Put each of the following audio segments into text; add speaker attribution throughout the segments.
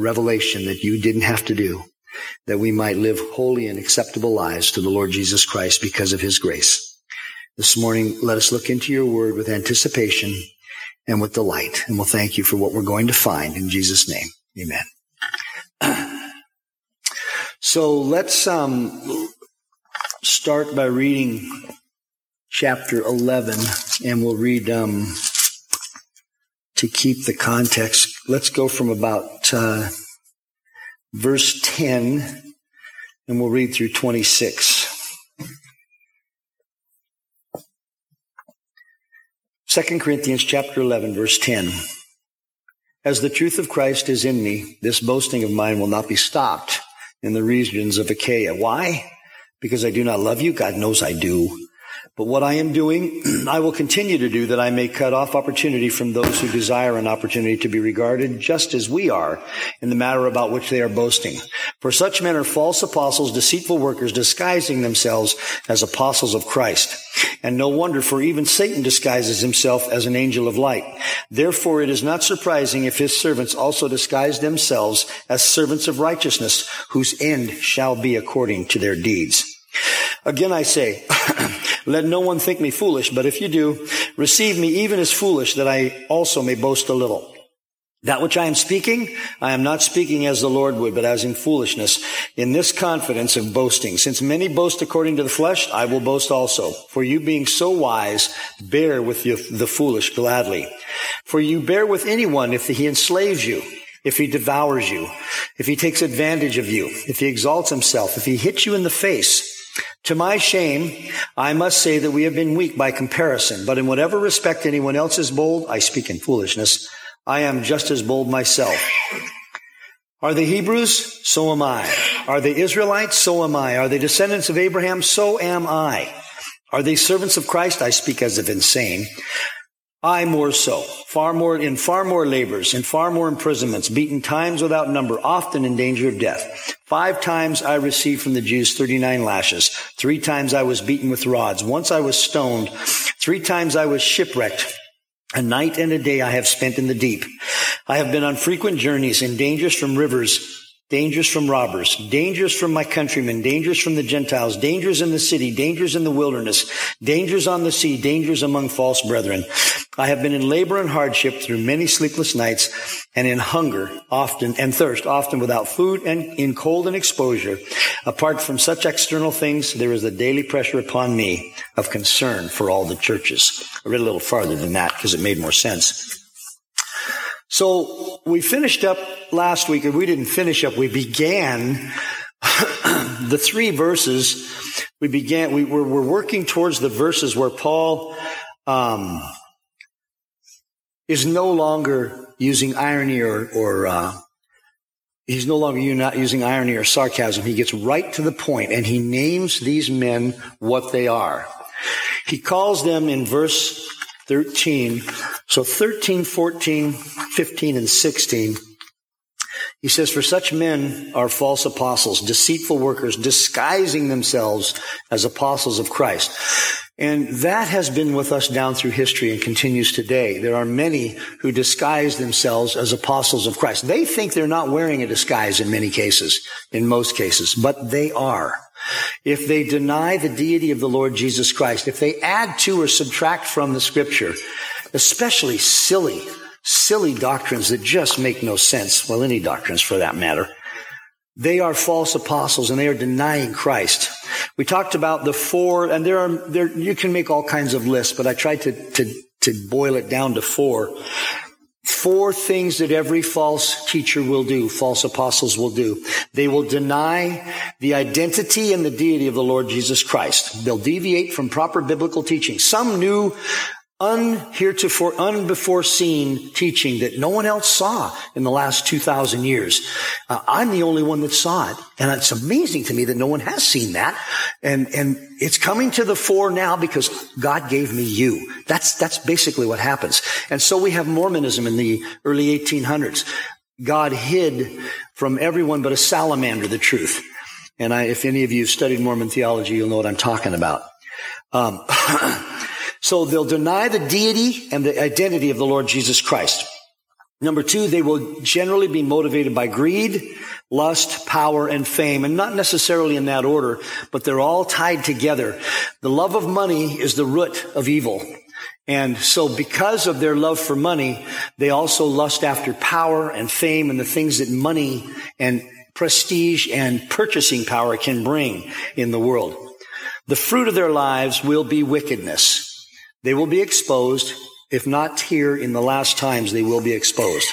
Speaker 1: revelation that you didn't have to do, that we might live holy and acceptable lives to the Lord Jesus Christ because of his grace. This morning, let us look into your word with anticipation and with delight. And we'll thank you for what we're going to find in Jesus' name. Amen. So let's um, start by reading chapter 11, and we'll read um, to keep the context. Let's go from about uh, verse 10, and we'll read through 26. 2 Corinthians chapter 11 verse 10. As the truth of Christ is in me, this boasting of mine will not be stopped in the regions of Achaia. Why? Because I do not love you? God knows I do. But what I am doing, I will continue to do that I may cut off opportunity from those who desire an opportunity to be regarded just as we are in the matter about which they are boasting. For such men are false apostles, deceitful workers, disguising themselves as apostles of Christ. And no wonder, for even Satan disguises himself as an angel of light. Therefore, it is not surprising if his servants also disguise themselves as servants of righteousness, whose end shall be according to their deeds. Again, I say, let no one think me foolish, but if you do, receive me even as foolish that I also may boast a little. That which I am speaking, I am not speaking as the Lord would, but as in foolishness, in this confidence of boasting. Since many boast according to the flesh, I will boast also. For you being so wise, bear with the, foolish gladly. For you bear with anyone if he enslaves you if he devours you, if he takes advantage of you, if he exalts himself, if he hits you in the face, to my shame, I must say that we have been weak by comparison, but in whatever respect anyone else is bold, I speak in foolishness. I am just as bold myself. Are they Hebrews? So am I. Are they Israelites? So am I. Are they descendants of Abraham? So am I. Are they servants of Christ? I speak as if insane. I more so, far more, in far more labors, in far more imprisonments, beaten times without number, often in danger of death. Five times I received from the Jews 39 lashes. Three times I was beaten with rods. Once I was stoned. Three times I was shipwrecked. A night and a day I have spent in the deep. I have been on frequent journeys in dangers from rivers, Dangers from robbers, dangers from my countrymen, dangers from the Gentiles, dangers in the city, dangers in the wilderness, dangers on the sea, dangers among false brethren. I have been in labor and hardship through many sleepless nights and in hunger often and thirst, often without food and in cold and exposure. Apart from such external things, there is a daily pressure upon me of concern for all the churches. I read a little farther than that because it made more sense. So we finished up last week, and we didn't finish up, we began the three verses. We began, we were, we're working towards the verses where Paul, um, is no longer using irony or, or, uh, he's no longer not using irony or sarcasm. He gets right to the point and he names these men what they are. He calls them in verse 13. So 13, 14, 15, and 16. He says, for such men are false apostles, deceitful workers, disguising themselves as apostles of Christ. And that has been with us down through history and continues today. There are many who disguise themselves as apostles of Christ. They think they're not wearing a disguise in many cases, in most cases, but they are if they deny the deity of the Lord Jesus Christ, if they add to or subtract from the scripture, especially silly, silly doctrines that just make no sense, well, any doctrines for that matter, they are false apostles and they are denying Christ. We talked about the four, and there are, there, you can make all kinds of lists, but I tried to, to, to boil it down to four Four things that every false teacher will do, false apostles will do. They will deny the identity and the deity of the Lord Jesus Christ. They'll deviate from proper biblical teaching. Some new unheretofore, unbeforeseen teaching that no one else saw in the last 2,000 years. Uh, I'm the only one that saw it. And it's amazing to me that no one has seen that. And, and it's coming to the fore now because God gave me you. That's, that's basically what happens. And so we have Mormonism in the early 1800s. God hid from everyone but a salamander the truth. And I, if any of you have studied Mormon theology, you'll know what I'm talking about. Um, So they'll deny the deity and the identity of the Lord Jesus Christ. Number two, they will generally be motivated by greed, lust, power, and fame, and not necessarily in that order, but they're all tied together. The love of money is the root of evil. And so because of their love for money, they also lust after power and fame and the things that money and prestige and purchasing power can bring in the world. The fruit of their lives will be wickedness. They will be exposed if not here in the last times, they will be exposed.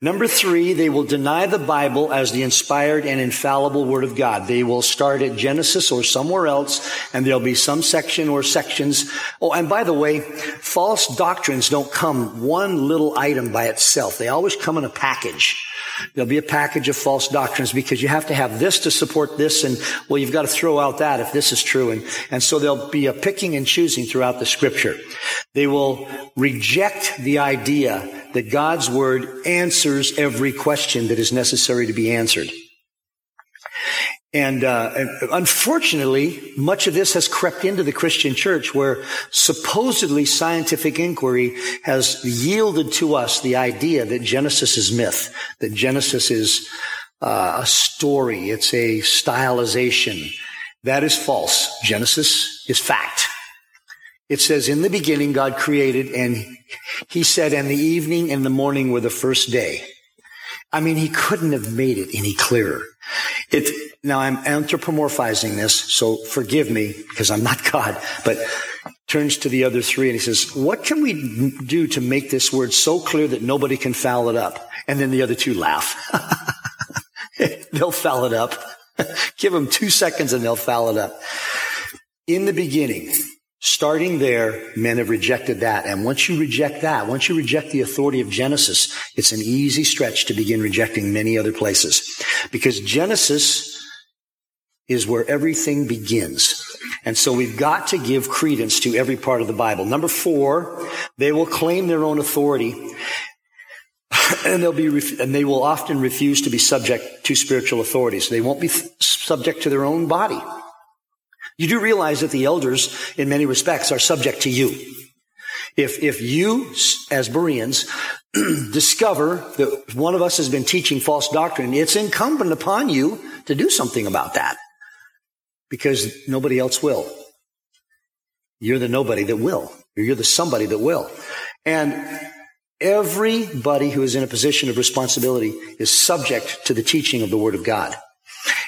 Speaker 1: Number three, they will deny the Bible as the inspired and infallible Word of God. They will start at Genesis or somewhere else, and there'll be some section or sections. Oh, and by the way, false doctrines don't come one little item by itself. They always come in a package. There'll be a package of false doctrines because you have to have this to support this, and well, you've got to throw out that if this is true. And, and so there'll be a picking and choosing throughout the scripture. They will reject the idea that God's word answers every question that is necessary to be answered. And, uh, unfortunately, much of this has crept into the Christian church where supposedly scientific inquiry has yielded to us the idea that Genesis is myth, that Genesis is uh, a story, it's a stylization. That is false. Genesis is fact. It says, in the beginning, God created and he said, and the evening and the morning were the first day. I mean, he couldn't have made it any clearer. It, now I'm anthropomorphizing this, so forgive me because I'm not God, but turns to the other three and he says, what can we do to make this word so clear that nobody can foul it up? And then the other two laugh. they'll foul it up. Give them two seconds and they'll foul it up. In the beginning, Starting there, men have rejected that. And once you reject that, once you reject the authority of Genesis, it's an easy stretch to begin rejecting many other places. Because Genesis is where everything begins. And so we've got to give credence to every part of the Bible. Number four, they will claim their own authority and they'll be, and they will often refuse to be subject to spiritual authorities. They won't be subject to their own body. You do realize that the elders, in many respects, are subject to you. If, if you, as Bereans, discover that one of us has been teaching false doctrine, it's incumbent upon you to do something about that. Because nobody else will. You're the nobody that will. You're the somebody that will. And everybody who is in a position of responsibility is subject to the teaching of the Word of God.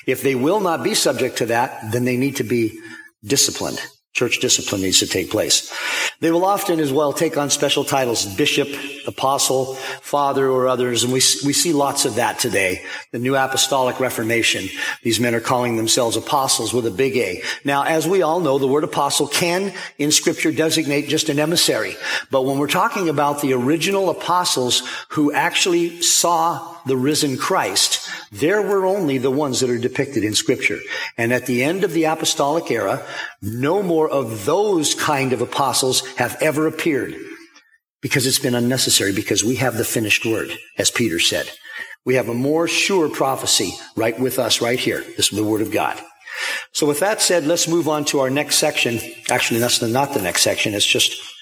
Speaker 1: If they will not be subject to that, then they need to be disciplined. Church discipline needs to take place. They will often as well take on special titles, bishop, apostle, father, or others, and we, we see lots of that today. The New Apostolic Reformation. These men are calling themselves apostles with a big A. Now, as we all know, the word apostle can, in scripture, designate just an emissary. But when we're talking about the original apostles who actually saw the risen Christ, there were only the ones that are depicted in scripture. And at the end of the apostolic era, no more of those kind of apostles have ever appeared because it's been unnecessary because we have the finished word, as Peter said. We have a more sure prophecy right with us right here. This is the word of God. So with that said, let's move on to our next section. Actually, that's not the next section. It's just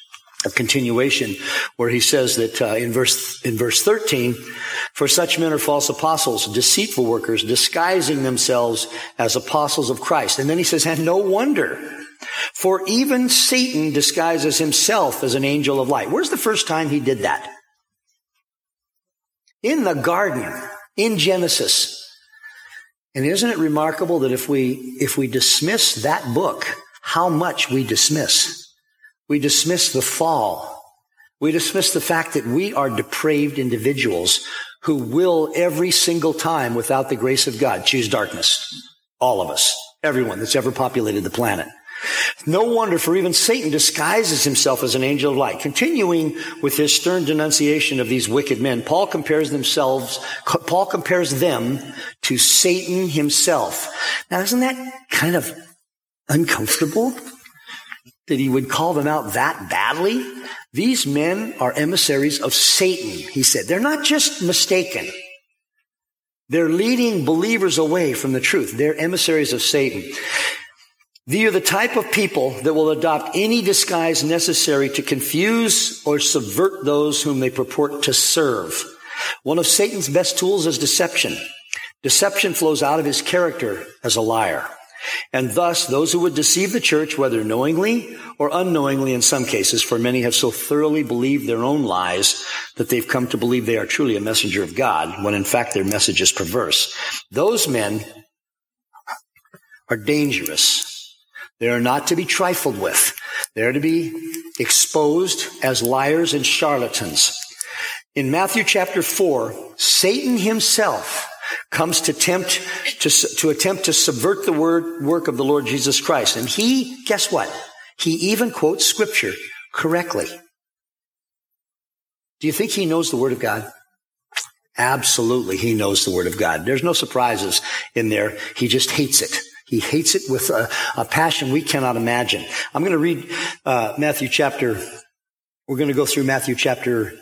Speaker 1: a continuation where he says that uh, in verse in verse 13 for such men are false apostles deceitful workers disguising themselves as apostles of Christ. And then he says and no wonder for even Satan disguises himself as an angel of light. Where's the first time he did that? In the garden in Genesis. And isn't it remarkable that if we if we dismiss that book how much we dismiss we dismiss the fall. We dismiss the fact that we are depraved individuals who will every single time without the grace of God choose darkness. All of us. Everyone that's ever populated the planet. No wonder for even Satan disguises himself as an angel of light. Continuing with his stern denunciation of these wicked men, Paul compares themselves, Paul compares them to Satan himself. Now isn't that kind of uncomfortable? That he would call them out that badly. These men are emissaries of Satan, he said. They're not just mistaken. They're leading believers away from the truth. They're emissaries of Satan. They are the type of people that will adopt any disguise necessary to confuse or subvert those whom they purport to serve. One of Satan's best tools is deception. Deception flows out of his character as a liar. And thus, those who would deceive the church, whether knowingly or unknowingly in some cases, for many have so thoroughly believed their own lies that they've come to believe they are truly a messenger of God, when in fact their message is perverse. Those men are dangerous. They are not to be trifled with. They are to be exposed as liars and charlatans. In Matthew chapter 4, Satan himself comes to tempt, to, to attempt to subvert the word, work of the Lord Jesus Christ. And he, guess what? He even quotes scripture correctly. Do you think he knows the word of God? Absolutely, he knows the word of God. There's no surprises in there. He just hates it. He hates it with a, a passion we cannot imagine. I'm going to read uh, Matthew chapter. We're going to go through Matthew chapter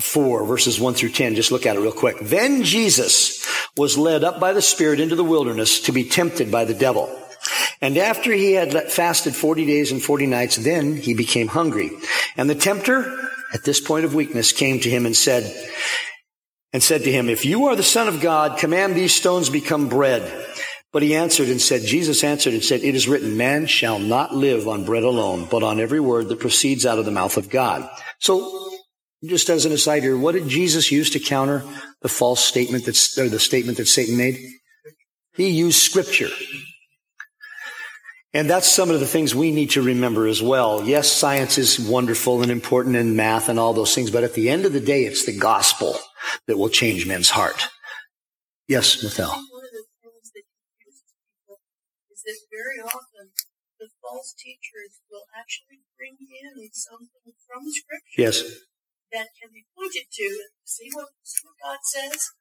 Speaker 1: 4 verses 1 through 10. Just look at it real quick. Then Jesus was led up by the Spirit into the wilderness to be tempted by the devil. And after he had fasted 40 days and 40 nights, then he became hungry. And the tempter, at this point of weakness, came to him and said, and said to him, if you are the son of God, command these stones become bread. But he answered and said, Jesus answered and said, it is written, man shall not live on bread alone, but on every word that proceeds out of the mouth of God. So just as an aside here, what did Jesus use to counter the false statement that's, or the statement that Satan made? He used scripture. And that's some of the things we need to remember as well. Yes, science is wonderful and important and math and all those things, but at the end of the day, it's the gospel that will change men's heart. Yes, Mathel. One of the things that
Speaker 2: people is that very often the false teachers will actually bring in something from scripture.
Speaker 1: Yes
Speaker 2: that can be pointed to and see what see what God says,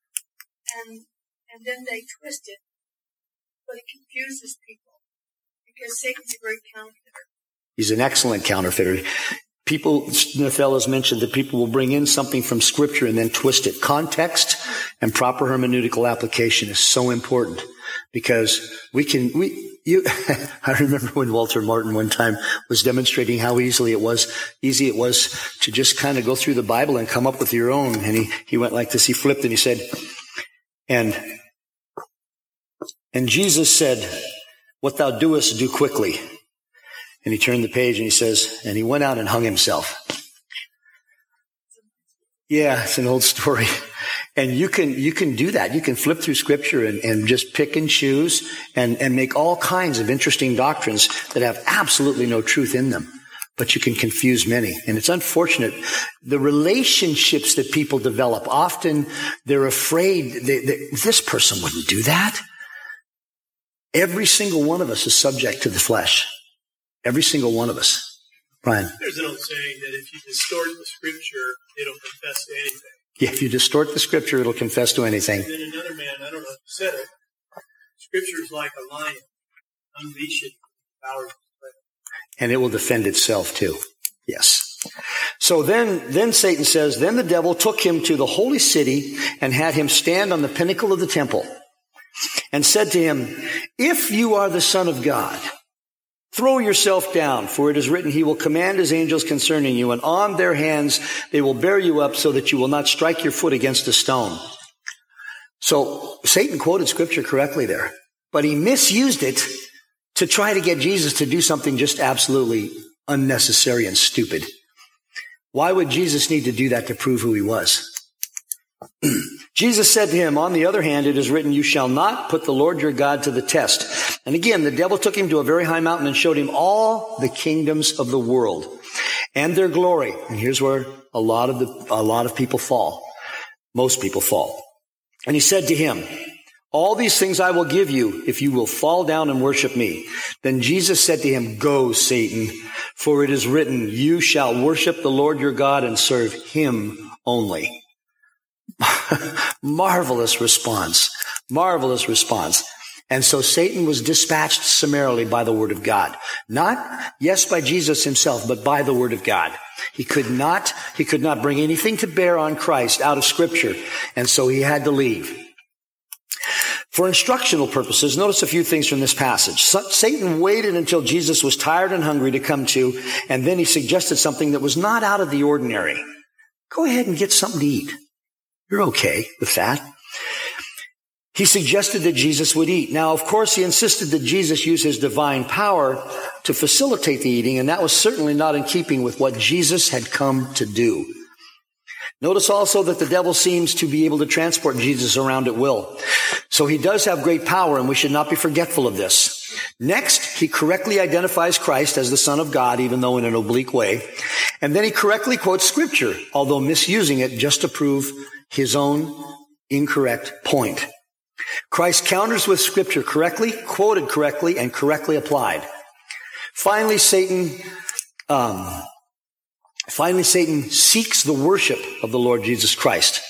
Speaker 2: and and then they twist it, but it confuses people because Satan's a great counterfeiter.
Speaker 1: He's an excellent counterfeiter. People, Nathel mentioned that people will bring in something from scripture and then twist it. Context and proper hermeneutical application is so important because we can, we, you, I remember when Walter Martin one time was demonstrating how easily it was, easy it was to just kind of go through the Bible and come up with your own. And he, he went like this. He flipped and he said, and, and Jesus said, what thou doest, do quickly. And he turned the page and he says, and he went out and hung himself. Yeah, it's an old story. And you can, you can do that. You can flip through scripture and, and just pick and choose and, and make all kinds of interesting doctrines that have absolutely no truth in them. But you can confuse many. And it's unfortunate. The relationships that people develop, often they're afraid that this person wouldn't do that. Every single one of us is subject to the flesh. Every single one of us. Brian.
Speaker 3: There's an old saying that if you distort the scripture, it'll confess to anything.
Speaker 1: Yeah, if you distort the scripture, it'll confess to anything.
Speaker 3: And then another man, I don't know who said it, scripture is like a lion. Unleash it,
Speaker 1: And it will defend itself too. Yes. So then, then Satan says, then the devil took him to the holy city and had him stand on the pinnacle of the temple and said to him, if you are the son of God, Throw yourself down, for it is written, He will command His angels concerning you, and on their hands they will bear you up so that you will not strike your foot against a stone. So Satan quoted scripture correctly there, but he misused it to try to get Jesus to do something just absolutely unnecessary and stupid. Why would Jesus need to do that to prove who he was? Jesus said to him, on the other hand, it is written, you shall not put the Lord your God to the test. And again, the devil took him to a very high mountain and showed him all the kingdoms of the world and their glory. And here's where a lot of the, a lot of people fall. Most people fall. And he said to him, all these things I will give you if you will fall down and worship me. Then Jesus said to him, go, Satan, for it is written, you shall worship the Lord your God and serve him only. Marvelous response. Marvelous response. And so Satan was dispatched summarily by the word of God. Not, yes, by Jesus himself, but by the word of God. He could not, he could not bring anything to bear on Christ out of scripture. And so he had to leave. For instructional purposes, notice a few things from this passage. Satan waited until Jesus was tired and hungry to come to, and then he suggested something that was not out of the ordinary. Go ahead and get something to eat. You're okay with that. He suggested that Jesus would eat. Now, of course, he insisted that Jesus use his divine power to facilitate the eating, and that was certainly not in keeping with what Jesus had come to do. Notice also that the devil seems to be able to transport Jesus around at will. So he does have great power and we should not be forgetful of this. Next, he correctly identifies Christ as the Son of God, even though in an oblique way. And then he correctly quotes scripture, although misusing it just to prove his own incorrect point. Christ counters with scripture correctly, quoted correctly, and correctly applied. Finally, Satan, um, finally, Satan seeks the worship of the Lord Jesus Christ.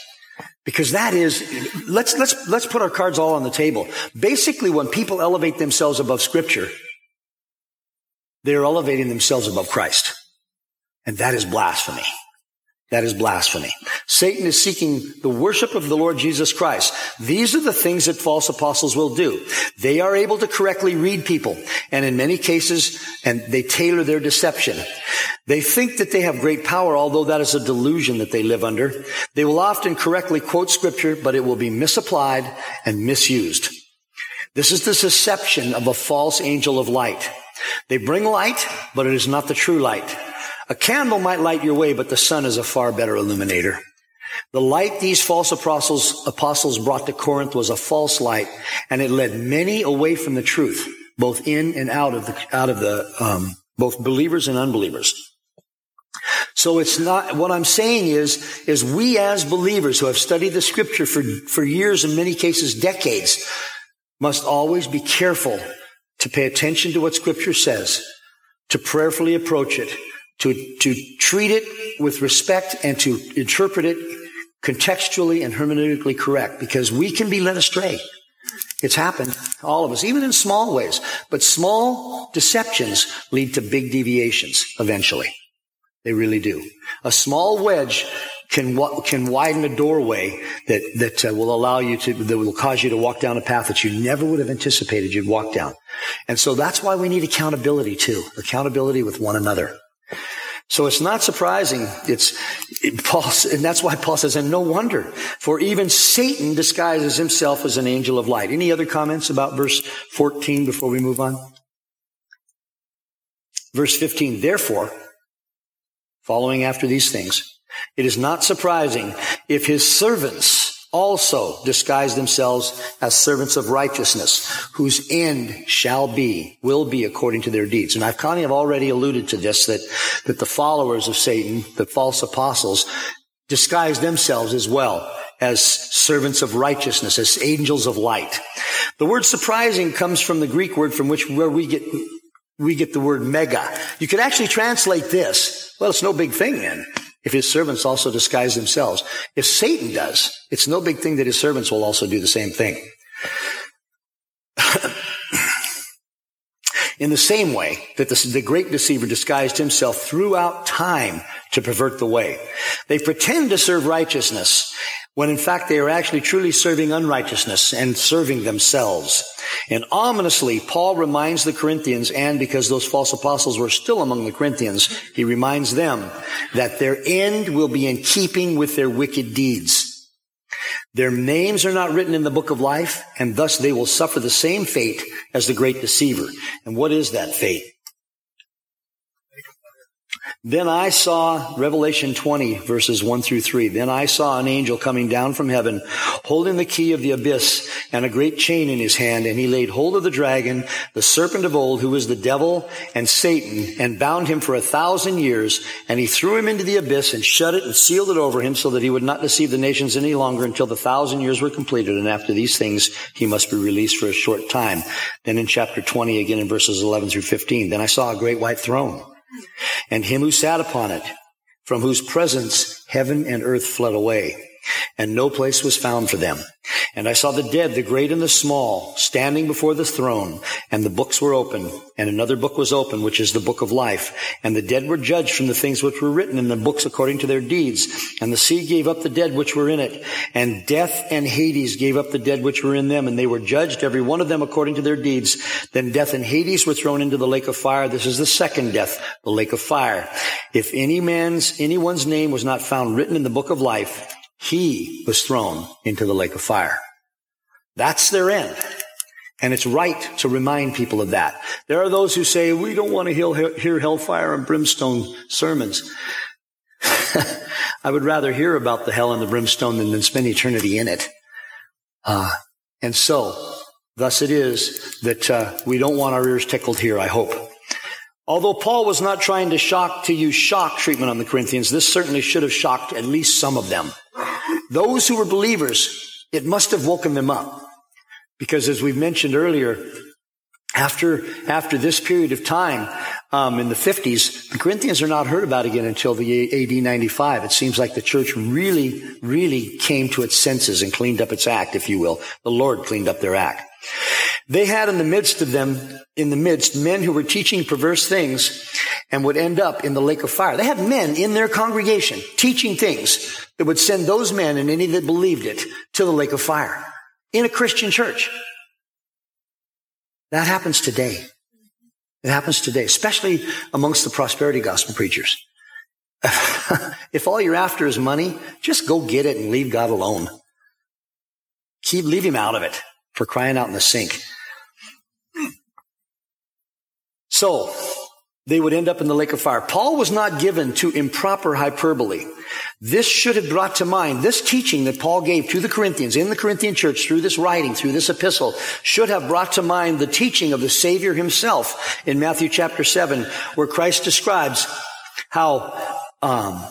Speaker 1: Because that is, let's, let's, let's put our cards all on the table. Basically, when people elevate themselves above scripture, they're elevating themselves above Christ. And that is blasphemy. That is blasphemy. Satan is seeking the worship of the Lord Jesus Christ. These are the things that false apostles will do. They are able to correctly read people, and in many cases, and they tailor their deception. They think that they have great power, although that is a delusion that they live under. They will often correctly quote scripture, but it will be misapplied and misused. This is the deception of a false angel of light. They bring light, but it is not the true light. A candle might light your way, but the sun is a far better illuminator. The light these false apostles, apostles brought to Corinth was a false light, and it led many away from the truth, both in and out of the, out of the, um, both believers and unbelievers. So it's not, what I'm saying is, is we as believers who have studied the scripture for, for years, in many cases decades, must always be careful to pay attention to what scripture says, to prayerfully approach it, to, to treat it with respect and to interpret it contextually and hermeneutically correct because we can be led astray. It's happened, all of us, even in small ways. But small deceptions lead to big deviations eventually. They really do. A small wedge can can widen a doorway that that uh, will allow you to that will cause you to walk down a path that you never would have anticipated you'd walk down. And so that's why we need accountability too. Accountability with one another. So it's not surprising. It's it, Paul, and that's why Paul says, and no wonder, for even Satan disguises himself as an angel of light. Any other comments about verse 14 before we move on? Verse 15, therefore, following after these things, it is not surprising if his servants also disguise themselves as servants of righteousness, whose end shall be, will be according to their deeds. And I've kind of already alluded to this, that, that the followers of Satan, the false apostles, disguise themselves as well as servants of righteousness, as angels of light. The word surprising comes from the Greek word from which where we get we get the word mega. You could actually translate this. Well, it's no big thing then if his servants also disguise themselves. If Satan does, it's no big thing that his servants will also do the same thing. In the same way that the, the, great deceiver disguised himself throughout time to pervert the way. They pretend to serve righteousness when in fact they are actually truly serving unrighteousness and serving themselves. And ominously, Paul reminds the Corinthians, and because those false apostles were still among the Corinthians, he reminds them that their end will be in keeping with their wicked deeds. Their names are not written in the book of life, and thus they will suffer the same fate as the great deceiver. And what is that fate? Then I saw Revelation 20 verses 1 through 3. Then I saw an angel coming down from heaven holding the key of the abyss and a great chain in his hand. And he laid hold of the dragon, the serpent of old, who is the devil and Satan and bound him for a thousand years. And he threw him into the abyss and shut it and sealed it over him so that he would not deceive the nations any longer until the thousand years were completed. And after these things, he must be released for a short time. Then in chapter 20 again in verses 11 through 15, then I saw a great white throne and him who sat upon it, from whose presence heaven and earth fled away, and no place was found for them. And I saw the dead, the great and the small, standing before the throne, and the books were open, and another book was open, which is the book of life. And the dead were judged from the things which were written in the books according to their deeds. And the sea gave up the dead which were in it, and death and Hades gave up the dead which were in them, and they were judged, every one of them according to their deeds. Then death and Hades were thrown into the lake of fire. This is the second death, the lake of fire. If any man's, anyone's name was not found written in the book of life, he was thrown into the lake of fire. That's their end. And it's right to remind people of that. There are those who say, we don't want to hear hellfire and brimstone sermons. I would rather hear about the hell and the brimstone than spend eternity in it. Uh, and so, thus it is that uh, we don't want our ears tickled here, I hope. Although Paul was not trying to shock to use shock treatment on the Corinthians, this certainly should have shocked at least some of them. Those who were believers, it must have woken them up. Because as we've mentioned earlier, after, after this period of time, um, in the 50s, the Corinthians are not heard about again until the AD 95. It seems like the church really, really came to its senses and cleaned up its act, if you will. The Lord cleaned up their act. They had in the midst of them, in the midst, men who were teaching perverse things and would end up in the lake of fire. They had men in their congregation teaching things that would send those men and any that believed it to the lake of fire in a Christian church. That happens today. It happens today, especially amongst the prosperity gospel preachers. if all you're after is money, just go get it and leave God alone. Keep, leave him out of it for crying out in the sink. So, they would end up in the lake of fire. Paul was not given to improper hyperbole. This should have brought to mind, this teaching that Paul gave to the Corinthians in the Corinthian church through this writing, through this epistle, should have brought to mind the teaching of the Savior himself in Matthew chapter 7, where Christ describes how, um,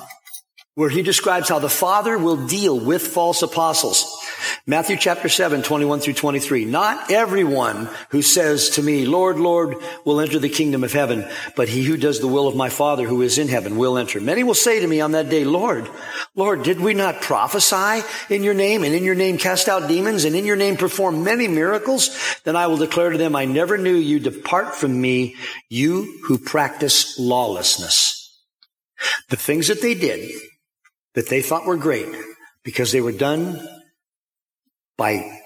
Speaker 1: where he describes how the Father will deal with false apostles. Matthew chapter 7, 21 through 23. Not everyone who says to me, Lord, Lord, will enter the kingdom of heaven, but he who does the will of my Father who is in heaven will enter. Many will say to me on that day, Lord, Lord, did we not prophesy in your name and in your name cast out demons and in your name perform many miracles? Then I will declare to them, I never knew you. Depart from me, you who practice lawlessness. The things that they did that they thought were great because they were done by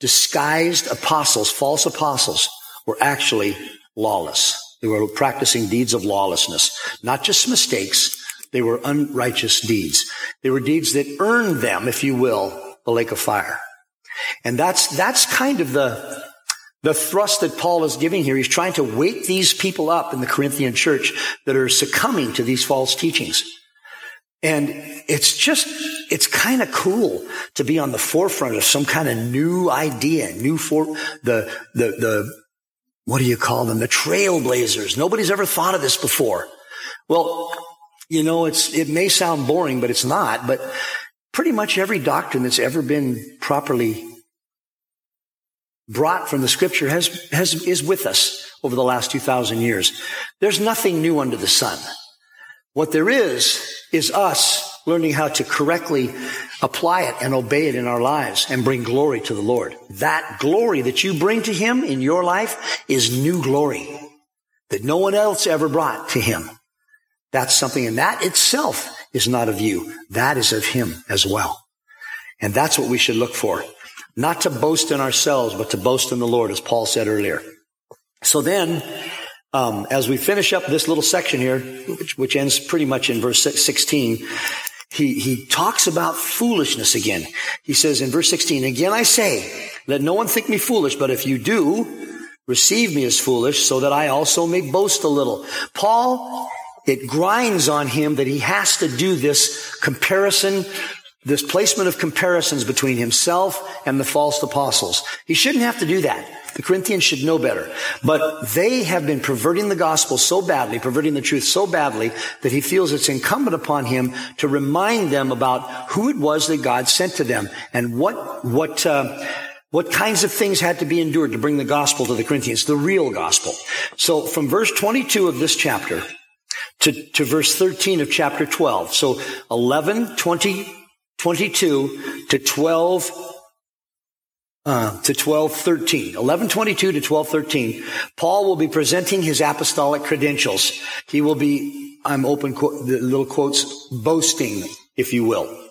Speaker 1: disguised apostles, false apostles, were actually lawless. They were practicing deeds of lawlessness, not just mistakes. They were unrighteous deeds. They were deeds that earned them, if you will, the lake of fire. And that's, that's kind of the, the thrust that Paul is giving here. He's trying to wake these people up in the Corinthian church that are succumbing to these false teachings. And it's just, it's kind of cool to be on the forefront of some kind of new idea, new for the, the, the, what do you call them? The trailblazers. Nobody's ever thought of this before. Well, you know, it's, it may sound boring, but it's not, but pretty much every doctrine that's ever been properly brought from the scripture has, has, is with us over the last 2,000 years. There's nothing new under the sun. What there is, is us learning how to correctly apply it and obey it in our lives and bring glory to the Lord. That glory that you bring to Him in your life is new glory that no one else ever brought to Him. That's something, and that itself is not of you. That is of Him as well. And that's what we should look for. Not to boast in ourselves, but to boast in the Lord, as Paul said earlier. So then, um, as we finish up this little section here, which, which ends pretty much in verse 16, he, he talks about foolishness again. He says in verse 16, again I say, let no one think me foolish, but if you do, receive me as foolish so that I also may boast a little. Paul, it grinds on him that he has to do this comparison, this placement of comparisons between himself and the false apostles. He shouldn't have to do that. The Corinthians should know better. But they have been perverting the gospel so badly, perverting the truth so badly, that he feels it's incumbent upon him to remind them about who it was that God sent to them and what, what, uh, what kinds of things had to be endured to bring the gospel to the Corinthians, the real gospel. So from verse 22 of this chapter to, to verse 13 of chapter 12. So 11, 20, 22 to 12, uh, to 12, 13. 11, 22 to 1213, Paul will be presenting his apostolic credentials. He will be, I'm open, quote, the little quotes, boasting, if you will.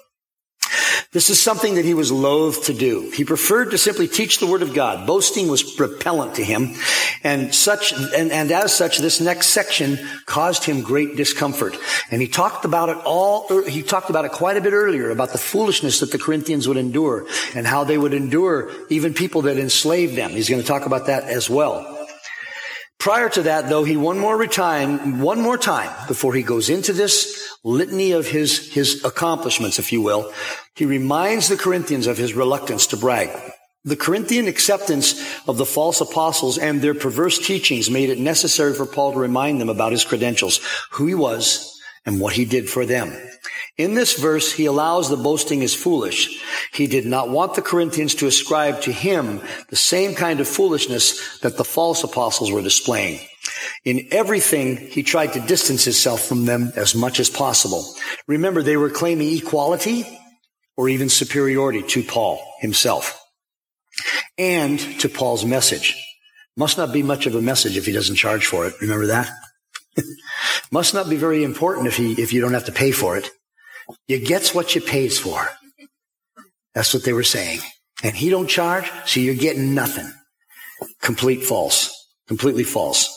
Speaker 1: This is something that he was loath to do. He preferred to simply teach the word of God. Boasting was repellent to him. And such, and, and as such, this next section caused him great discomfort. And he talked about it all, er, he talked about it quite a bit earlier about the foolishness that the Corinthians would endure and how they would endure even people that enslaved them. He's going to talk about that as well. Prior to that, though, he one more time, one more time before he goes into this litany of his, his accomplishments, if you will, he reminds the Corinthians of his reluctance to brag. The Corinthian acceptance of the false apostles and their perverse teachings made it necessary for Paul to remind them about his credentials, who he was, and what he did for them. In this verse, he allows the boasting as foolish. He did not want the Corinthians to ascribe to him the same kind of foolishness that the false apostles were displaying. In everything, he tried to distance himself from them as much as possible. Remember, they were claiming equality or even superiority to Paul himself and to Paul's message. Must not be much of a message if he doesn't charge for it. Remember that? Must not be very important if he, if you don't have to pay for it. You gets what you pays for. That's what they were saying. And he don't charge, so you're getting nothing. Complete false. Completely false.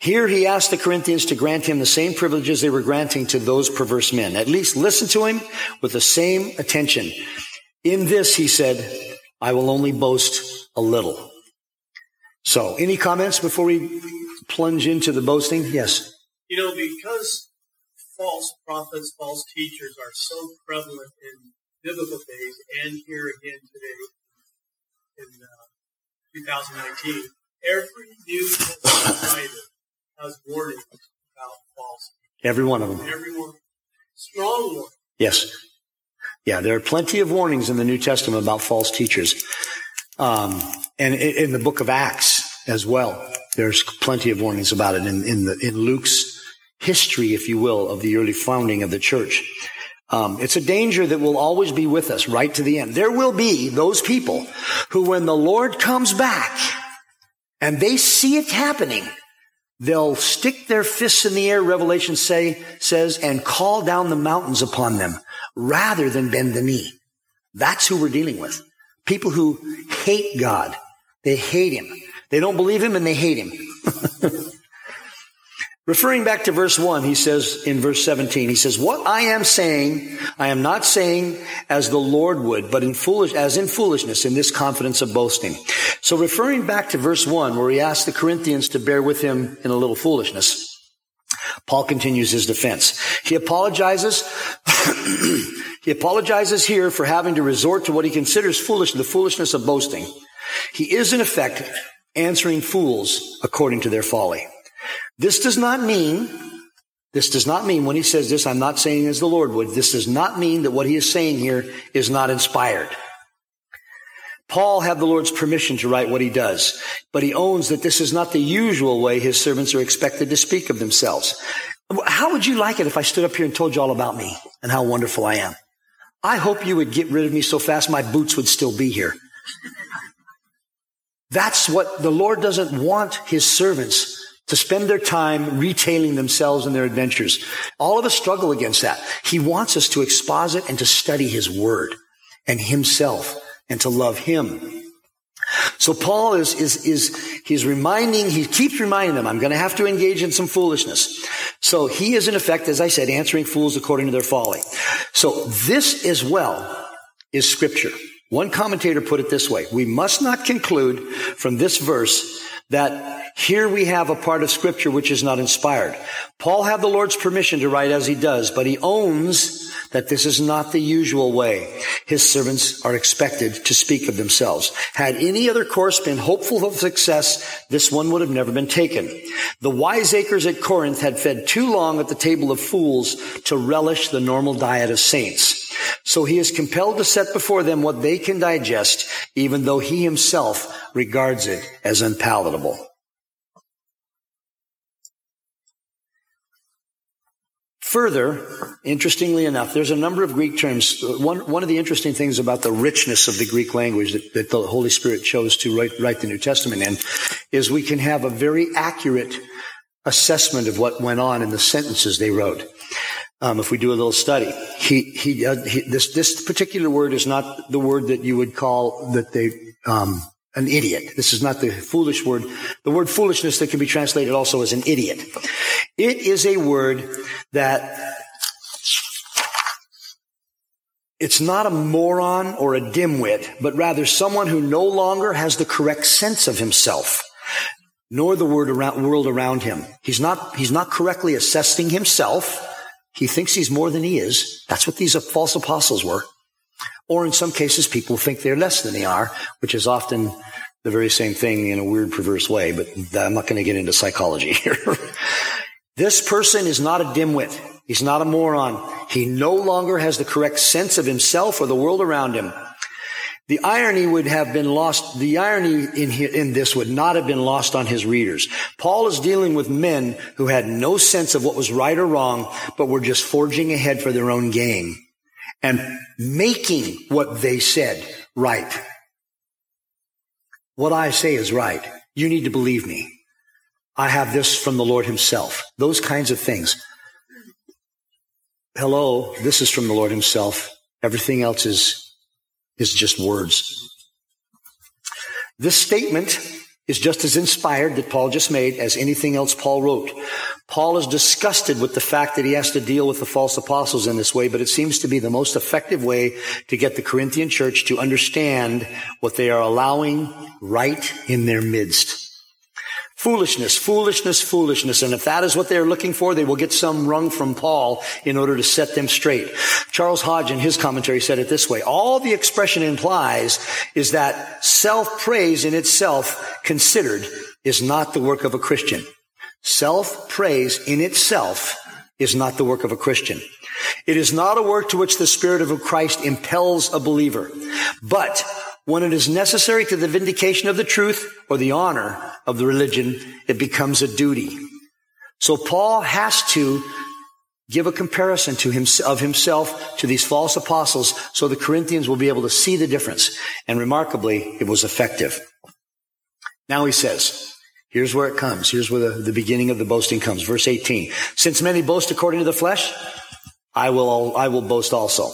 Speaker 1: Here he asked the Corinthians to grant him the same privileges they were granting to those perverse men. At least listen to him with the same attention. In this, he said, I will only boast a little. So, any comments before we plunge into the boasting? Yes.
Speaker 3: You know, because false prophets, false teachers are so prevalent in biblical days and here again today in uh, 2019. Every New Testament writer has warnings about false. Teachers.
Speaker 1: Every one of them.
Speaker 3: Every one. Strong one.
Speaker 1: Yes. Yeah, there are plenty of warnings in the New Testament about false teachers. Um, and in, in the book of Acts as well, there's plenty of warnings about it in, in, the, in Luke's history, if you will, of the early founding of the church. Um, it's a danger that will always be with us right to the end. There will be those people who, when the Lord comes back and they see it happening, they'll stick their fists in the air, Revelation say, says, and call down the mountains upon them rather than bend the knee. That's who we're dealing with. People who hate God. They hate Him. They don't believe Him and they hate Him. Referring back to verse 1, he says in verse 17, he says, What I am saying, I am not saying as the Lord would, but in foolish, as in foolishness, in this confidence of boasting. So referring back to verse 1, where he asked the Corinthians to bear with him in a little foolishness, Paul continues his defense. He apologizes, he apologizes here for having to resort to what he considers foolish, the foolishness of boasting. He is in effect answering fools according to their folly. This does not mean, this does not mean when he says this, I'm not saying as the Lord would, this does not mean that what he is saying here is not inspired. Paul had the Lord's permission to write what he does, but he owns that this is not the usual way his servants are expected to speak of themselves. How would you like it if I stood up here and told you all about me and how wonderful I am? I hope you would get rid of me so fast my boots would still be here. That's what the Lord doesn't want his servants to spend their time retailing themselves and their adventures. All of us struggle against that. He wants us to exposit and to study his word and himself and to love him. So Paul is, is, is, he's reminding, he keeps reminding them, I'm going to have to engage in some foolishness. So he is in effect, as I said, answering fools according to their folly. So this as well is scripture. One commentator put it this way. We must not conclude from this verse that here we have a part of scripture which is not inspired. Paul had the Lord's permission to write as he does, but he owns that this is not the usual way. His servants are expected to speak of themselves. Had any other course been hopeful of success, this one would have never been taken. The wiseacres at Corinth had fed too long at the table of fools to relish the normal diet of saints. So he is compelled to set before them what they can digest, even though he himself regards it as unpalatable. Further, interestingly enough, there's a number of Greek terms. One, one of the interesting things about the richness of the Greek language that, that the Holy Spirit chose to write, write the New Testament in is we can have a very accurate assessment of what went on in the sentences they wrote. Um, if we do a little study, he, he, uh, he, this, this particular word is not the word that you would call that they, um, an idiot. This is not the foolish word. The word foolishness that can be translated also as an idiot. It is a word that it's not a moron or a dimwit, but rather someone who no longer has the correct sense of himself, nor the around, world around him. He's not, he's not correctly assessing himself. He thinks he's more than he is. That's what these false apostles were. Or in some cases, people think they're less than they are, which is often the very same thing in a weird, perverse way, but I'm not going to get into psychology here. this person is not a dimwit. He's not a moron. He no longer has the correct sense of himself or the world around him. The irony would have been lost. The irony in, in this would not have been lost on his readers. Paul is dealing with men who had no sense of what was right or wrong, but were just forging ahead for their own gain and making what they said right. What I say is right. You need to believe me. I have this from the Lord himself. Those kinds of things. Hello, this is from the Lord himself. Everything else is, is just words. This statement is just as inspired that Paul just made as anything else Paul wrote. Paul is disgusted with the fact that he has to deal with the false apostles in this way, but it seems to be the most effective way to get the Corinthian church to understand what they are allowing right in their midst. Foolishness, foolishness, foolishness. And if that is what they're looking for, they will get some rung from Paul in order to set them straight. Charles Hodge in his commentary said it this way. All the expression implies is that self-praise in itself considered is not the work of a Christian. Self-praise in itself is not the work of a Christian. It is not a work to which the Spirit of Christ impels a believer. But when it is necessary to the vindication of the truth or the honor of the religion, it becomes a duty. So Paul has to give a comparison to him, of himself to these false apostles so the Corinthians will be able to see the difference. And remarkably, it was effective. Now he says, here's where it comes. Here's where the, the beginning of the boasting comes. Verse 18. Since many boast according to the flesh, I will, I will boast also.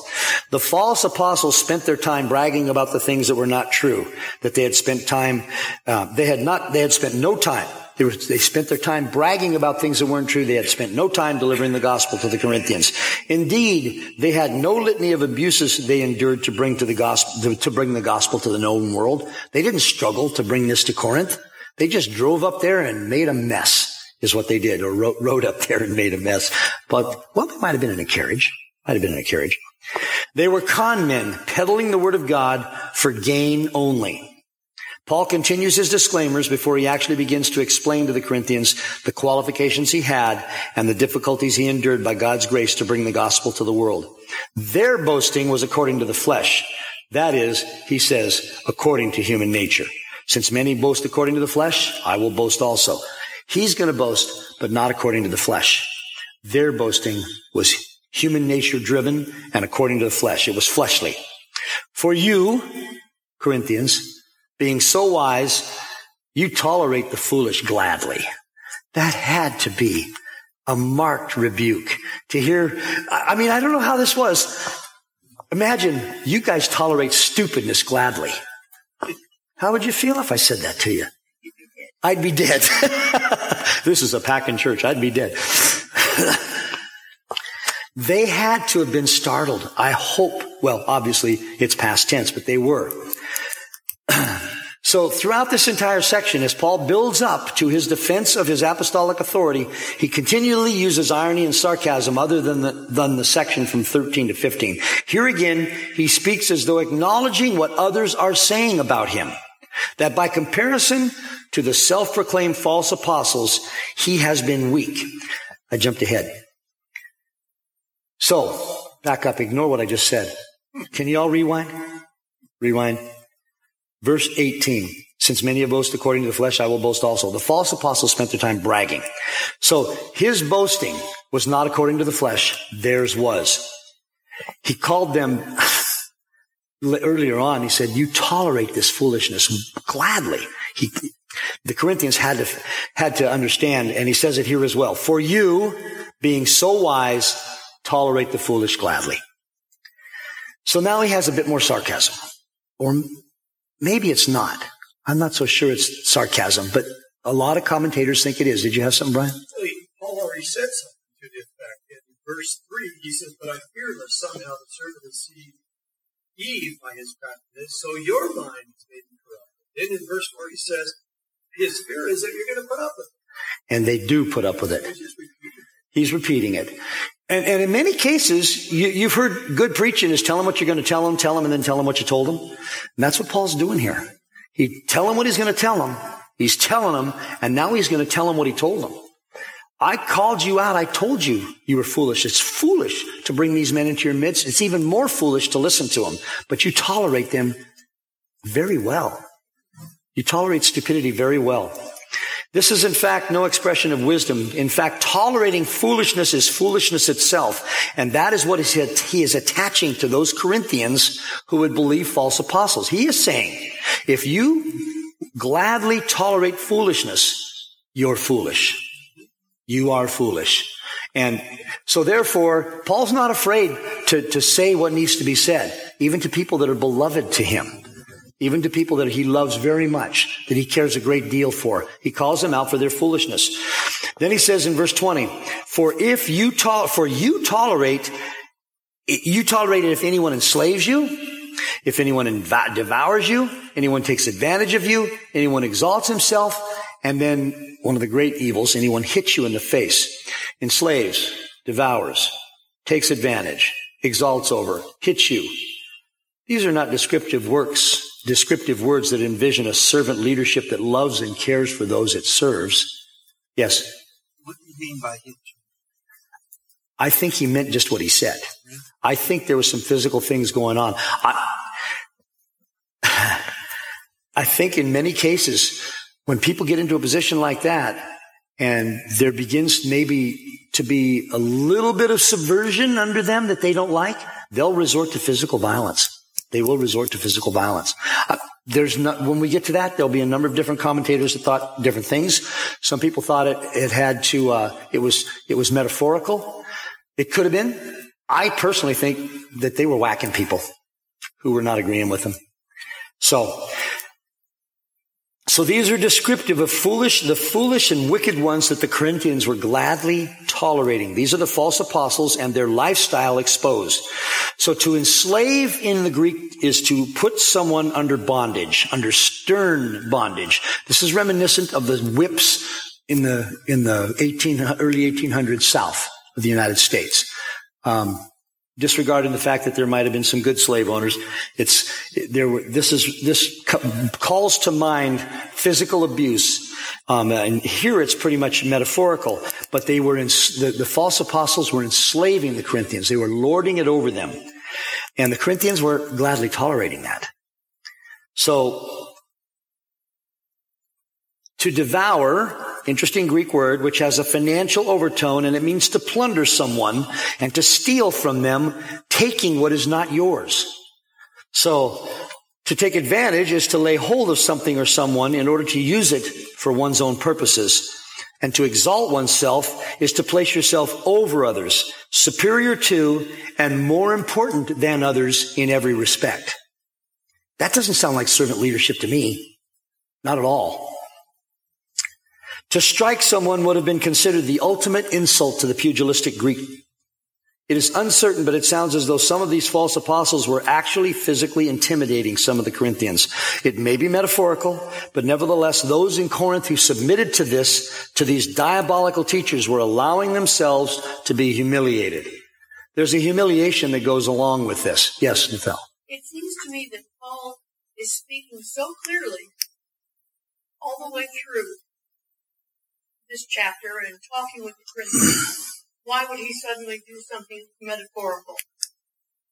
Speaker 1: The false apostles spent their time bragging about the things that were not true, that they had spent time, uh, they had not, they had spent no time. They, were, they spent their time bragging about things that weren't true. They had spent no time delivering the gospel to the Corinthians. Indeed, they had no litany of abuses they endured to bring to the gospel, to bring the gospel to the known world. They didn't struggle to bring this to Corinth. They just drove up there and made a mess is what they did, or rode, rode up there and made a mess. But, well, they might have been in a carriage. Might have been in a carriage. They were con men peddling the word of God for gain only. Paul continues his disclaimers before he actually begins to explain to the Corinthians the qualifications he had and the difficulties he endured by God's grace to bring the gospel to the world. Their boasting was according to the flesh. That is, he says, according to human nature. Since many boast according to the flesh, I will boast also. He's going to boast, but not according to the flesh. Their boasting was human nature driven and according to the flesh. It was fleshly. For you, Corinthians, being so wise, you tolerate the foolish gladly. That had to be a marked rebuke to hear. I mean, I don't know how this was. Imagine you guys tolerate stupidness gladly. How would you feel if I said that to you? I'd be dead. this is a packing church. I'd be dead. they had to have been startled. I hope, well, obviously it's past tense, but they were. so throughout this entire section, as Paul builds up to his defense of his apostolic authority, he continually uses irony and sarcasm other than the, than the section from 13 to 15. Here again, he speaks as though acknowledging what others are saying about him. That by comparison to the self-proclaimed false apostles, he has been weak. I jumped ahead. So, back up, ignore what I just said. Can you all rewind? Rewind. Verse 18. Since many have boasted according to the flesh, I will boast also. The false apostles spent their time bragging. So his boasting was not according to the flesh. Theirs was. He called them earlier on. He said, you tolerate this foolishness gladly. He, the Corinthians had to, had to understand, and he says it here as well. For you, being so wise, tolerate the foolish gladly. So now he has a bit more sarcasm. Or maybe it's not. I'm not so sure it's sarcasm, but a lot of commentators think it is. Did you have something, Brian?
Speaker 3: Paul already said something to the effect. In verse 3, he says, But I fear lest somehow the servant serpent deceive Eve by his craftiness, so your mind is made corrupt. Then in verse 4, he says, His fear is that you're going to put up with it.
Speaker 1: And they do put up with it. He's repeating it. And, and in many cases, you, have heard good preaching is tell them what you're going to tell them, tell them, and then tell them what you told them. And that's what Paul's doing here. He tell them what he's going to tell them. He's telling them, and now he's going to tell them what he told them. I called you out. I told you you were foolish. It's foolish to bring these men into your midst. It's even more foolish to listen to them, but you tolerate them very well. You tolerate stupidity very well. This is in fact no expression of wisdom. In fact, tolerating foolishness is foolishness itself. And that is what he is attaching to those Corinthians who would believe false apostles. He is saying, if you gladly tolerate foolishness, you're foolish. You are foolish. And so therefore, Paul's not afraid to, to say what needs to be said, even to people that are beloved to him even to people that he loves very much, that he cares a great deal for. He calls them out for their foolishness. Then he says in verse 20, for if you to- for you tolerate, you tolerate it if anyone enslaves you, if anyone inv- devours you, anyone takes advantage of you, anyone exalts himself, and then one of the great evils, anyone hits you in the face, enslaves, devours, takes advantage, exalts over, hits you. These are not descriptive works descriptive words that envision a servant leadership that loves and cares for those it serves. Yes?
Speaker 4: What do you mean by hit
Speaker 1: I think he meant just what he said. I think there was some physical things going on. I, I think in many cases, when people get into a position like that, and there begins maybe to be a little bit of subversion under them that they don't like, they'll resort to physical violence. They will resort to physical violence. Uh, there's not, when we get to that, there'll be a number of different commentators that thought different things. Some people thought it, it had to, uh, it was, it was metaphorical. It could have been. I personally think that they were whacking people who were not agreeing with them. So, so these are descriptive of foolish, the foolish and wicked ones that the Corinthians were gladly tolerating. These are the false apostles and their lifestyle exposed. So to enslave in the Greek is to put someone under bondage, under stern bondage. This is reminiscent of the whips in the, in the 18, early 1800s south of the United States. Um, disregarding the fact that there might have been some good slave owners. It's there. This is this calls to mind physical abuse, um, and here it's pretty much metaphorical. But they were in the, the false apostles were enslaving the Corinthians. They were lording it over them, and the Corinthians were gladly tolerating that. So to devour interesting Greek word, which has a financial overtone and it means to plunder someone and to steal from them, taking what is not yours. So, to take advantage is to lay hold of something or someone in order to use it for one's own purposes. And to exalt oneself is to place yourself over others, superior to and more important than others in every respect. That doesn't sound like servant leadership to me. Not at all. To strike someone would have been considered the ultimate insult to the pugilistic Greek. It is uncertain, but it sounds as though some of these false apostles were actually physically intimidating some of the Corinthians. It may be metaphorical, but nevertheless, those in Corinth who submitted to this, to these diabolical teachers, were allowing themselves to be humiliated. There's a humiliation that goes along with this. Yes, Nathal.
Speaker 2: It seems to me that Paul is speaking so clearly all the way through this chapter and talking with the Corinthians, why would he suddenly do something metaphorical?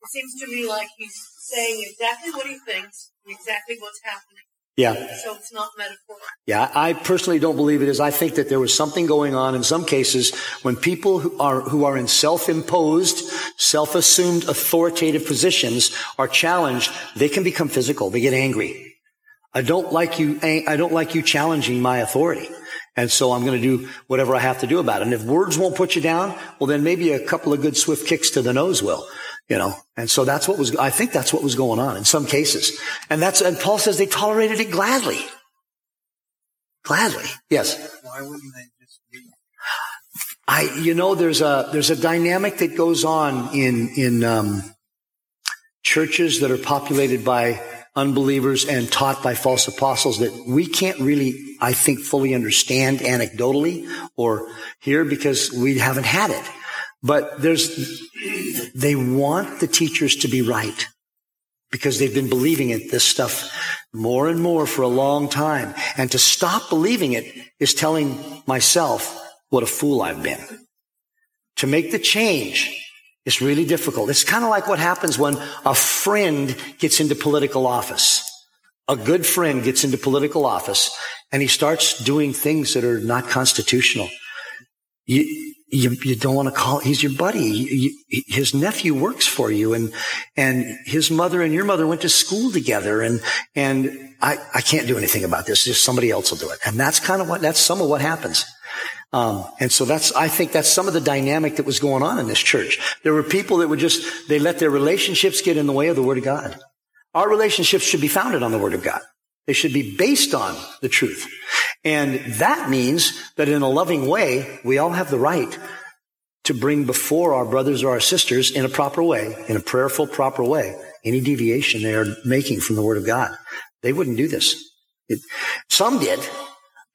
Speaker 2: It seems to me like he's saying exactly what he thinks and exactly what's happening.
Speaker 1: Yeah.
Speaker 2: So it's not metaphorical.
Speaker 1: Yeah, I personally don't believe it is. I think that there was something going on in some cases when people who are, who are in self-imposed, self-assumed authoritative positions are challenged, they can become physical. They get angry. I don't like you, I don't like you challenging my authority. And so I'm going to do whatever I have to do about it. And if words won't put you down, well, then maybe a couple of good swift kicks to the nose will you know and so that's what was i think that's what was going on in some cases and that's and paul says they tolerated it gladly gladly yes
Speaker 4: Why wouldn't they just leave?
Speaker 1: i you know there's a there's a dynamic that goes on in in um, churches that are populated by unbelievers and taught by false apostles that we can't really i think fully understand anecdotally or hear because we haven't had it but there's, they want the teachers to be right because they've been believing it, this stuff more and more for a long time. And to stop believing it is telling myself what a fool I've been. To make the change is really difficult. It's kind of like what happens when a friend gets into political office. A good friend gets into political office and he starts doing things that are not constitutional. You, you, you don't want to call, he's your buddy. You, you, his nephew works for you and, and his mother and your mother went to school together and, and I, I can't do anything about this. Just somebody else will do it. And that's kind of what, that's some of what happens. Um, and so that's, I think that's some of the dynamic that was going on in this church. There were people that would just, they let their relationships get in the way of the Word of God. Our relationships should be founded on the Word of God. They should be based on the truth. And that means that in a loving way, we all have the right to bring before our brothers or our sisters in a proper way, in a prayerful, proper way, any deviation they are making from the Word of God. They wouldn't do this. It, some did.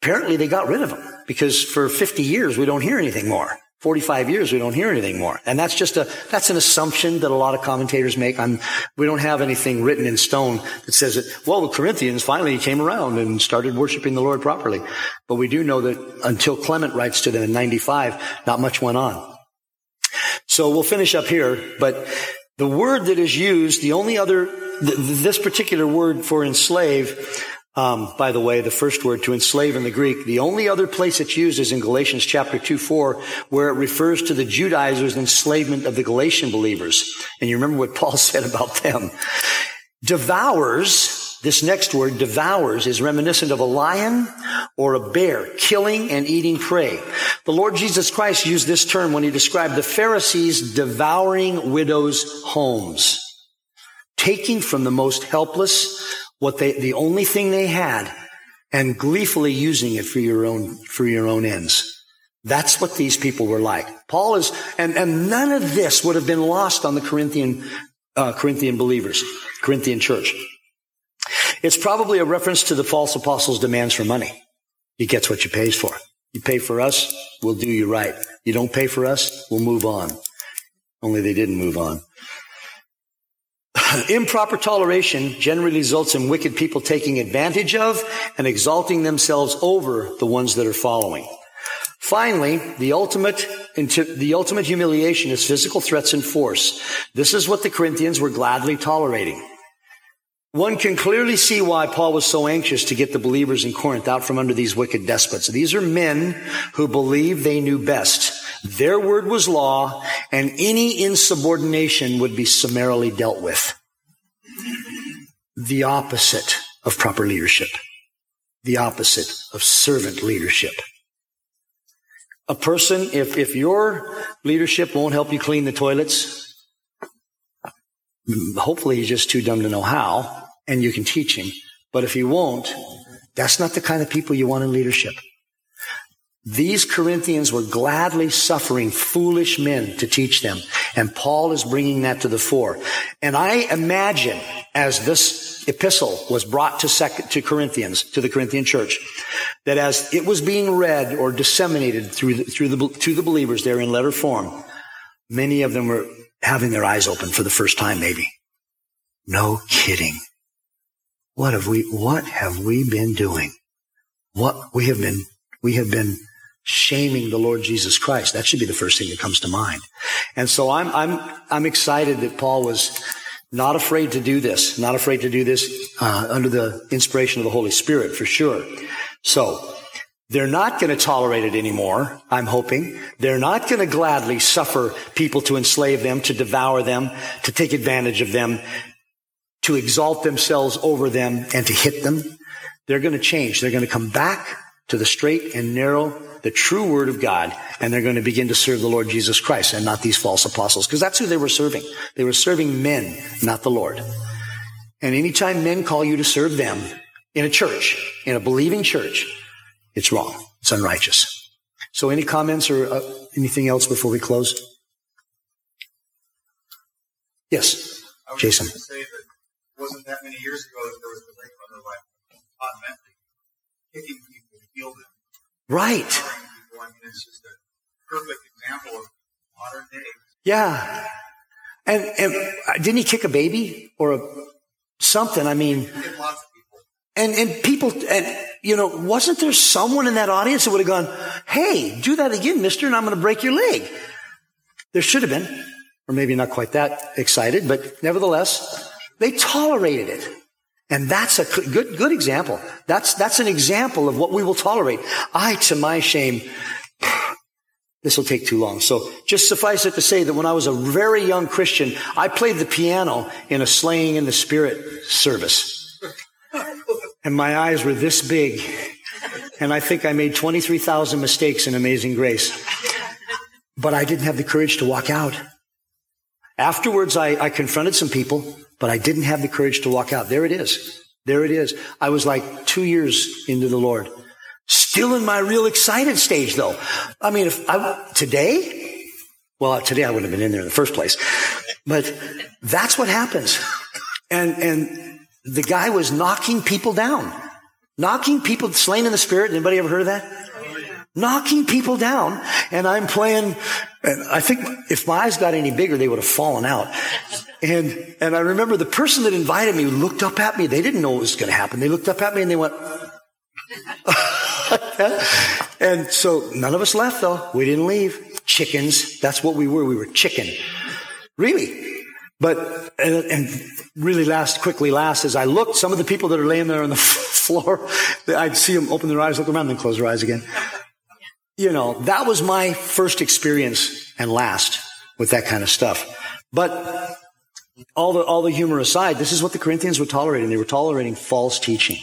Speaker 1: Apparently they got rid of them because for 50 years we don't hear anything more. 45 years, we don't hear anything more. And that's just a, that's an assumption that a lot of commentators make. I'm, we don't have anything written in stone that says that, well, the Corinthians finally came around and started worshiping the Lord properly. But we do know that until Clement writes to them in 95, not much went on. So we'll finish up here, but the word that is used, the only other, this particular word for enslave, um, by the way, the first word to enslave in the Greek, the only other place it's used is in Galatians chapter 2, 4, where it refers to the Judaizers' enslavement of the Galatian believers. And you remember what Paul said about them. Devours, this next word, devours, is reminiscent of a lion or a bear killing and eating prey. The Lord Jesus Christ used this term when he described the Pharisees devouring widows' homes, taking from the most helpless, what they, the only thing they had and gleefully using it for your own, for your own ends. That's what these people were like. Paul is, and, and none of this would have been lost on the Corinthian, uh, Corinthian believers, Corinthian church. It's probably a reference to the false apostles' demands for money. He gets what you pays for. You pay for us, we'll do you right. You don't pay for us, we'll move on. Only they didn't move on. Improper toleration generally results in wicked people taking advantage of and exalting themselves over the ones that are following. Finally, the ultimate, the ultimate humiliation is physical threats and force. This is what the Corinthians were gladly tolerating. One can clearly see why Paul was so anxious to get the believers in Corinth out from under these wicked despots. These are men who believed they knew best. Their word was law, and any insubordination would be summarily dealt with. The opposite of proper leadership. The opposite of servant leadership. A person, if, if your leadership won't help you clean the toilets, hopefully he's just too dumb to know how, and you can teach him. But if he won't, that's not the kind of people you want in leadership. These Corinthians were gladly suffering foolish men to teach them. And Paul is bringing that to the fore. And I imagine as this epistle was brought to, second, to Corinthians, to the Corinthian church, that as it was being read or disseminated through the, through the, to the believers there in letter form, many of them were having their eyes open for the first time, maybe. No kidding. What have we, what have we been doing? What we have been, we have been shaming the Lord Jesus Christ. That should be the first thing that comes to mind. And so I'm, I'm, I'm excited that Paul was Not afraid to do this. Not afraid to do this uh, under the inspiration of the Holy Spirit, for sure. So, they're not going to tolerate it anymore, I'm hoping. They're not going to gladly suffer people to enslave them, to devour them, to take advantage of them, to exalt themselves over them, and to hit them. They're going to change. They're going to come back to the straight and narrow, the true word of God, and they're going to begin to serve the Lord Jesus Christ and not these false apostles, because that's who they were serving. They were serving men, not the Lord. And anytime men call you to serve them in a church, in a believing church, it's wrong. It's unrighteous. So any comments or uh, anything else before we close? Yes,
Speaker 4: I was
Speaker 1: Jason.
Speaker 4: going say that it wasn't that many years ago that there was the great brother like Todd Bentley kicking
Speaker 1: Right.
Speaker 4: I mean, it's just a perfect example of modern day.
Speaker 1: Yeah. And, and uh, didn't he kick a baby or a, something? I mean,
Speaker 4: You get lots of people.
Speaker 1: and, and people, and, you know, wasn't there someone in that audience that would have gone, Hey, do that again, mister, and I'm going to break your leg? There should have been, or maybe not quite that excited, but nevertheless, they tolerated it. And that's a good, good example. That's, that's an example of what we will tolerate. I, to my shame, this will take too long. So just suffice it to say that when I was a very young Christian, I played the piano in a slaying in the spirit service. And my eyes were this big. And I think I made 23,000 mistakes in Amazing Grace. But I didn't have the courage to walk out. Afterwards, I, I confronted some people, but I didn't have the courage to walk out. There it is. There it is. I was like two years into the Lord. Still in my real excited stage though. I mean, if I, today, well, today I wouldn't have been in there in the first place, but that's what happens. And, and the guy was knocking people down, knocking people, slain in the spirit. Anybody ever heard of that? knocking people down and I'm playing and I think if my eyes got any bigger they would have fallen out. And and I remember the person that invited me looked up at me. They didn't know what was going to happen. They looked up at me and they went and so none of us left though. We didn't leave. Chickens. That's what we were. We were chicken. Really? But and, and really last quickly last as I looked some of the people that are laying there on the floor I'd see them open their eyes look around then close their eyes again you know, that was my first experience and last with that kind of stuff. But all the, all the humor aside, this is what the Corinthians were tolerating. They were tolerating false teaching.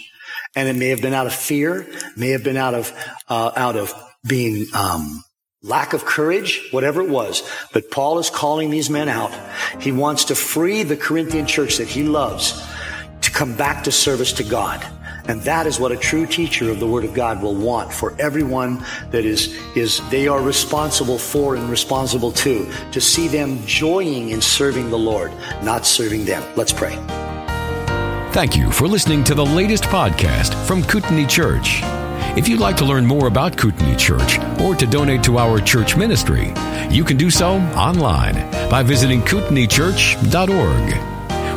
Speaker 1: And it may have been out of fear, may have been out of, uh, out of being, um, lack of courage, whatever it was. But Paul is calling these men out. He wants to free the Corinthian church that he loves to come back to service to God. And that is what a true teacher of the Word of God will want for everyone that is, is they are responsible for and responsible to, to see them joying in serving the Lord, not serving them. Let's pray.
Speaker 5: Thank you for listening to the latest podcast from Kootenai Church. If you'd like to learn more about Kootenai Church or to donate to our church ministry, you can do so online by visiting kootenaichurch.org.